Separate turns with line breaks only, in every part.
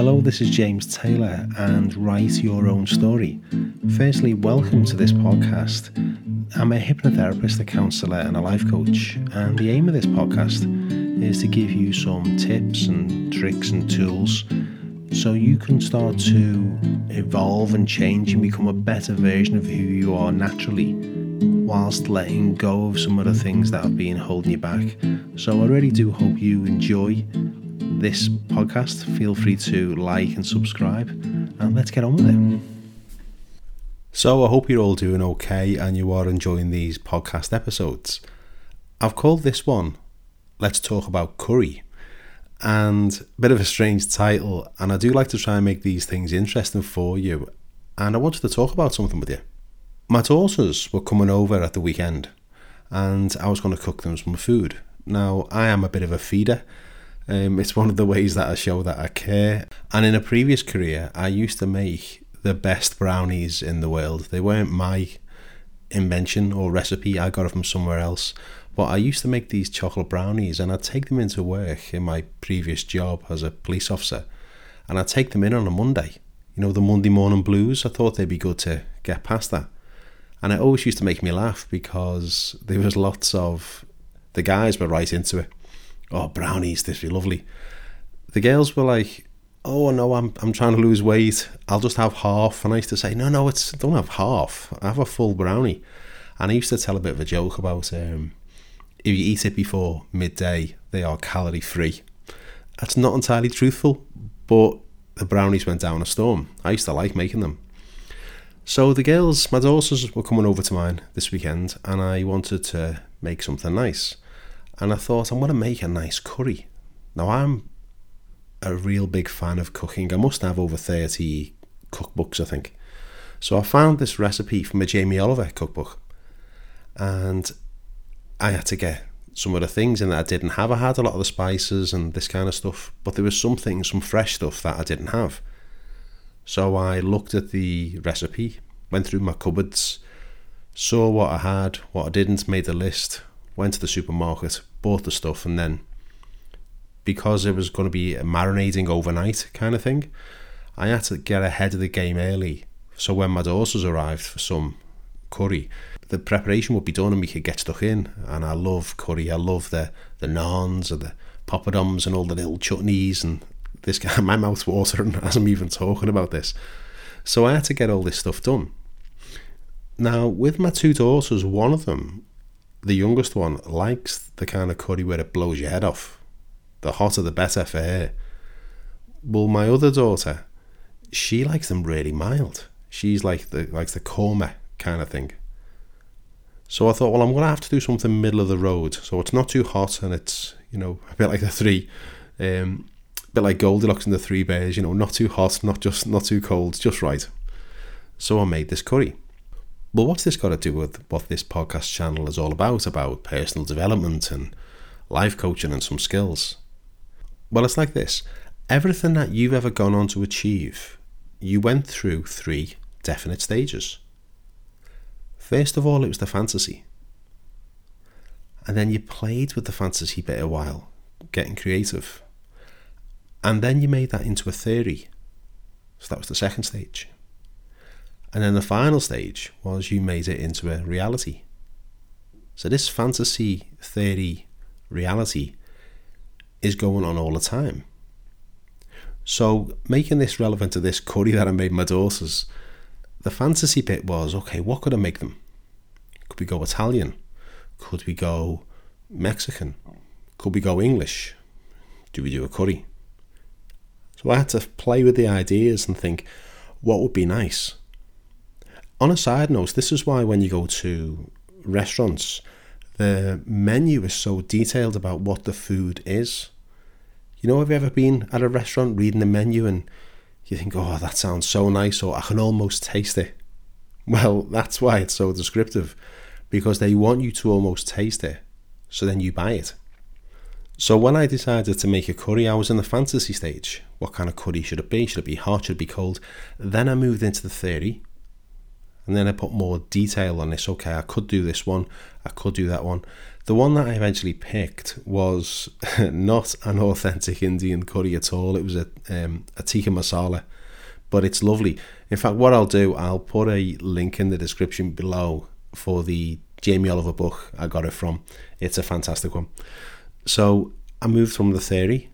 Hello, this is James Taylor and Write Your Own Story. Firstly, welcome to this podcast. I'm a hypnotherapist, a counsellor, and a life coach, and the aim of this podcast is to give you some tips and tricks and tools so you can start to evolve and change and become a better version of who you are naturally whilst letting go of some of the things that have been holding you back. So I really do hope you enjoy this podcast, feel free to like and subscribe, and let's get on with it. So, I hope you're all doing okay and you are enjoying these podcast episodes. I've called this one Let's Talk About Curry, and a bit of a strange title, and I do like to try and make these things interesting for you, and I wanted to talk about something with you. My daughters were coming over at the weekend, and I was going to cook them some food. Now, I am a bit of a feeder um, it's one of the ways that I show that I care. And in a previous career, I used to make the best brownies in the world. They weren't my invention or recipe, I got it from somewhere else. But I used to make these chocolate brownies and I'd take them into work in my previous job as a police officer. And I'd take them in on a Monday. You know, the Monday morning blues, I thought they'd be good to get past that. And it always used to make me laugh because there was lots of the guys were right into it oh, brownies, this would be lovely. The girls were like, oh no, I'm I'm trying to lose weight. I'll just have half. And I used to say, no, no, it's don't have half. Have a full brownie. And I used to tell a bit of a joke about um, if you eat it before midday, they are calorie free. That's not entirely truthful, but the brownies went down a storm. I used to like making them. So the girls, my daughters, were coming over to mine this weekend, and I wanted to make something nice and I thought I'm going to make a nice curry. Now I'm a real big fan of cooking. I must have over 30 cookbooks, I think. So I found this recipe from a Jamie Oliver cookbook, and I had to get some of the things in that I didn't have. I had a lot of the spices and this kind of stuff, but there was some things, some fresh stuff that I didn't have. So I looked at the recipe, went through my cupboards, saw what I had, what I didn't, made a list, went to the supermarket, bought the stuff, and then because it was going to be marinating overnight kind of thing, I had to get ahead of the game early. So when my daughters arrived for some curry, the preparation would be done and we could get stuck in. And I love curry. I love the the naans and the poppadoms and all the little chutneys and this guy, my mouth's watering as I'm even talking about this. So I had to get all this stuff done. Now, with my two daughters, one of them the youngest one likes the kind of curry where it blows your head off. The hotter the better for her. Well, my other daughter, she likes them really mild. She's like the likes the korma kind of thing. So I thought, well, I'm going to have to do something middle of the road. So it's not too hot and it's, you know, a bit like the three, um, a bit like Goldilocks and the Three Bears, you know, not too hot, not just not too cold, just right. So I made this curry. Well, what's this got to do with what this podcast channel is all about, about personal development and life coaching and some skills? Well, it's like this everything that you've ever gone on to achieve, you went through three definite stages. First of all, it was the fantasy. And then you played with the fantasy bit a while, getting creative. And then you made that into a theory. So that was the second stage. And then the final stage was you made it into a reality. So this fantasy theory reality is going on all the time. So making this relevant to this curry that I made my daughters, the fantasy bit was okay, what could I make them? Could we go Italian? Could we go Mexican? Could we go English? Do we do a curry? So I had to play with the ideas and think, what would be nice? On a side note, this is why when you go to restaurants, the menu is so detailed about what the food is. You know, have you ever been at a restaurant reading the menu and you think, oh, that sounds so nice, or I can almost taste it? Well, that's why it's so descriptive, because they want you to almost taste it, so then you buy it. So when I decided to make a curry, I was in the fantasy stage. What kind of curry should it be? Should it be hot? Should it be cold? Then I moved into the theory, and then I put more detail on this. Okay, I could do this one, I could do that one. The one that I eventually picked was not an authentic Indian curry at all. It was a, um, a tikka masala, but it's lovely. In fact, what I'll do, I'll put a link in the description below for the Jamie Oliver book I got it from. It's a fantastic one. So I moved from the theory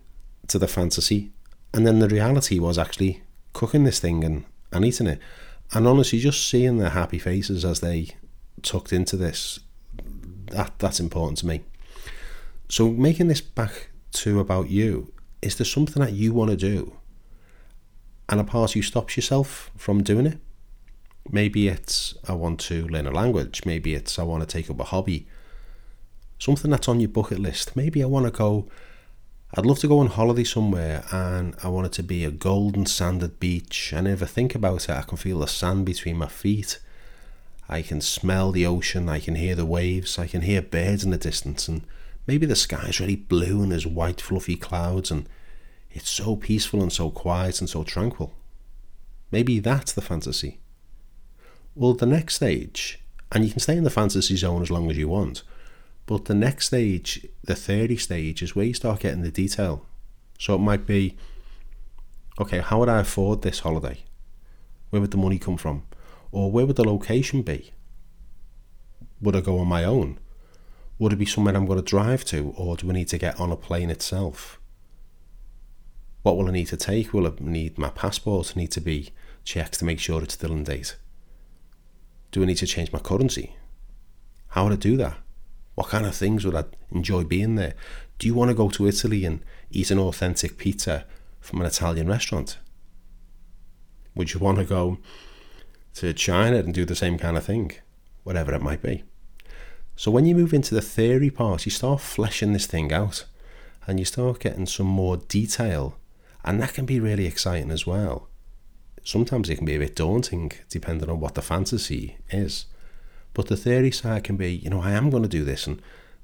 to the fantasy, and then the reality was actually cooking this thing and, and eating it. And honestly, just seeing their happy faces as they tucked into this, that that's important to me. So making this back to about you, is there something that you want to do? And a part of you stops yourself from doing it? Maybe it's I want to learn a language. Maybe it's I want to take up a hobby. Something that's on your bucket list. Maybe I want to go. I'd love to go on holiday somewhere and I want it to be a golden sanded beach. And if I think about it, I can feel the sand between my feet. I can smell the ocean. I can hear the waves. I can hear birds in the distance. And maybe the sky's really blue and there's white, fluffy clouds. And it's so peaceful and so quiet and so tranquil. Maybe that's the fantasy. Well, the next stage, and you can stay in the fantasy zone as long as you want, but the next stage, the 30 stage, is where you start getting the detail. So it might be okay, how would I afford this holiday? Where would the money come from? Or where would the location be? Would I go on my own? Would it be somewhere I'm going to drive to, or do I need to get on a plane itself? What will I need to take? Will I need my passport? Need to be checked to make sure it's still in date? Do I need to change my currency? How would I do that? What kind of things would I enjoy being there? Do you want to go to Italy and eat an authentic pizza from an Italian restaurant? Would you want to go to China and do the same kind of thing? Whatever it might be. So when you move into the theory part, you start fleshing this thing out and you start getting some more detail. And that can be really exciting as well sometimes it can be a bit daunting depending on what the fantasy is. But the theory side can be, you know, I am going to do this and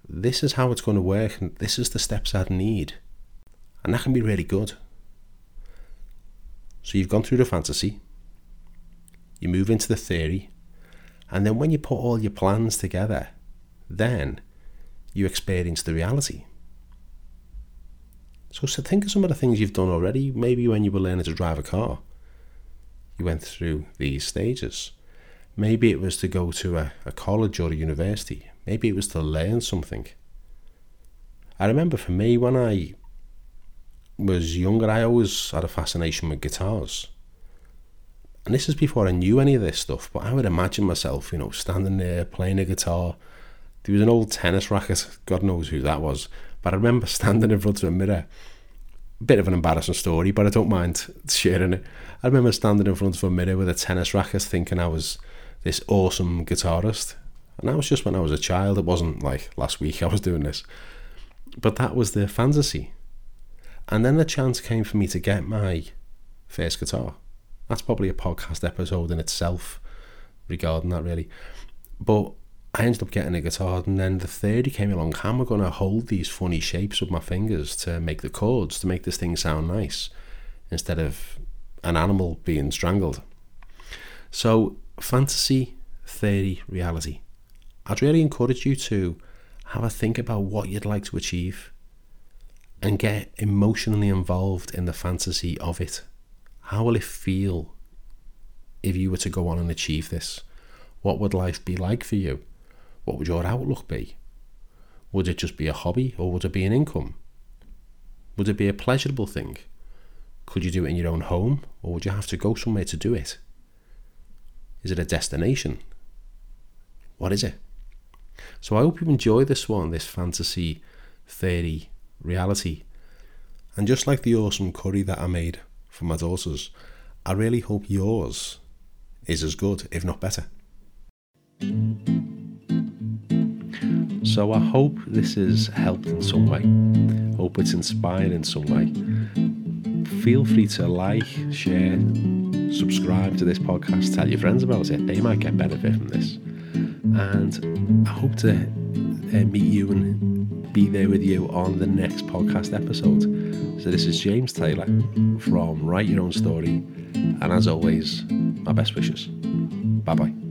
this is how it's going to work and this is the steps I'd need. And that can be really good. So you've gone through the fantasy, you move into the theory, and then when you put all your plans together, then you experience the reality. So, so think of some of the things you've done already, maybe when you were learning to drive a car you went through these stages. Maybe it was to go to a, a college or a university. Maybe it was to learn something. I remember for me, when I was younger, I always had a fascination with guitars. And this is before I knew any of this stuff, but I would imagine myself, you know, standing there playing a guitar. There was an old tennis racket, God knows who that was, but I remember standing in front of a mirror bit of an embarrassing story, but I don't mind sharing it. I remember standing in front of a mirror with a tennis racket thinking I was this awesome guitarist. And that was just when I was a child. It wasn't like last week I was doing this. But that was the fantasy. And then the chance came for me to get my first guitar. That's probably a podcast episode in itself regarding that, really. But I ended up getting a guitar, and then the 30 came along. How am I going to hold these funny shapes with my fingers to make the chords, to make this thing sound nice, instead of an animal being strangled? So, fantasy, theory, reality. I'd really encourage you to have a think about what you'd like to achieve and get emotionally involved in the fantasy of it. How will it feel if you were to go on and achieve this? What would life be like for you? What would your outlook be? Would it just be a hobby or would it be an income? Would it be a pleasurable thing? Could you do it in your own home or would you have to go somewhere to do it? Is it a destination? What is it? So I hope you enjoy this one, this fantasy, theory, reality. And just like the awesome curry that I made for my daughters, I really hope yours is as good, if not better. So I hope this has helped in some way. Hope it's inspired in some way. Feel free to like, share, subscribe to this podcast, tell your friends about it. They might get benefit from this. And I hope to uh, meet you and be there with you on the next podcast episode. So this is James Taylor from Write Your Own Story. And as always, my best wishes. Bye bye.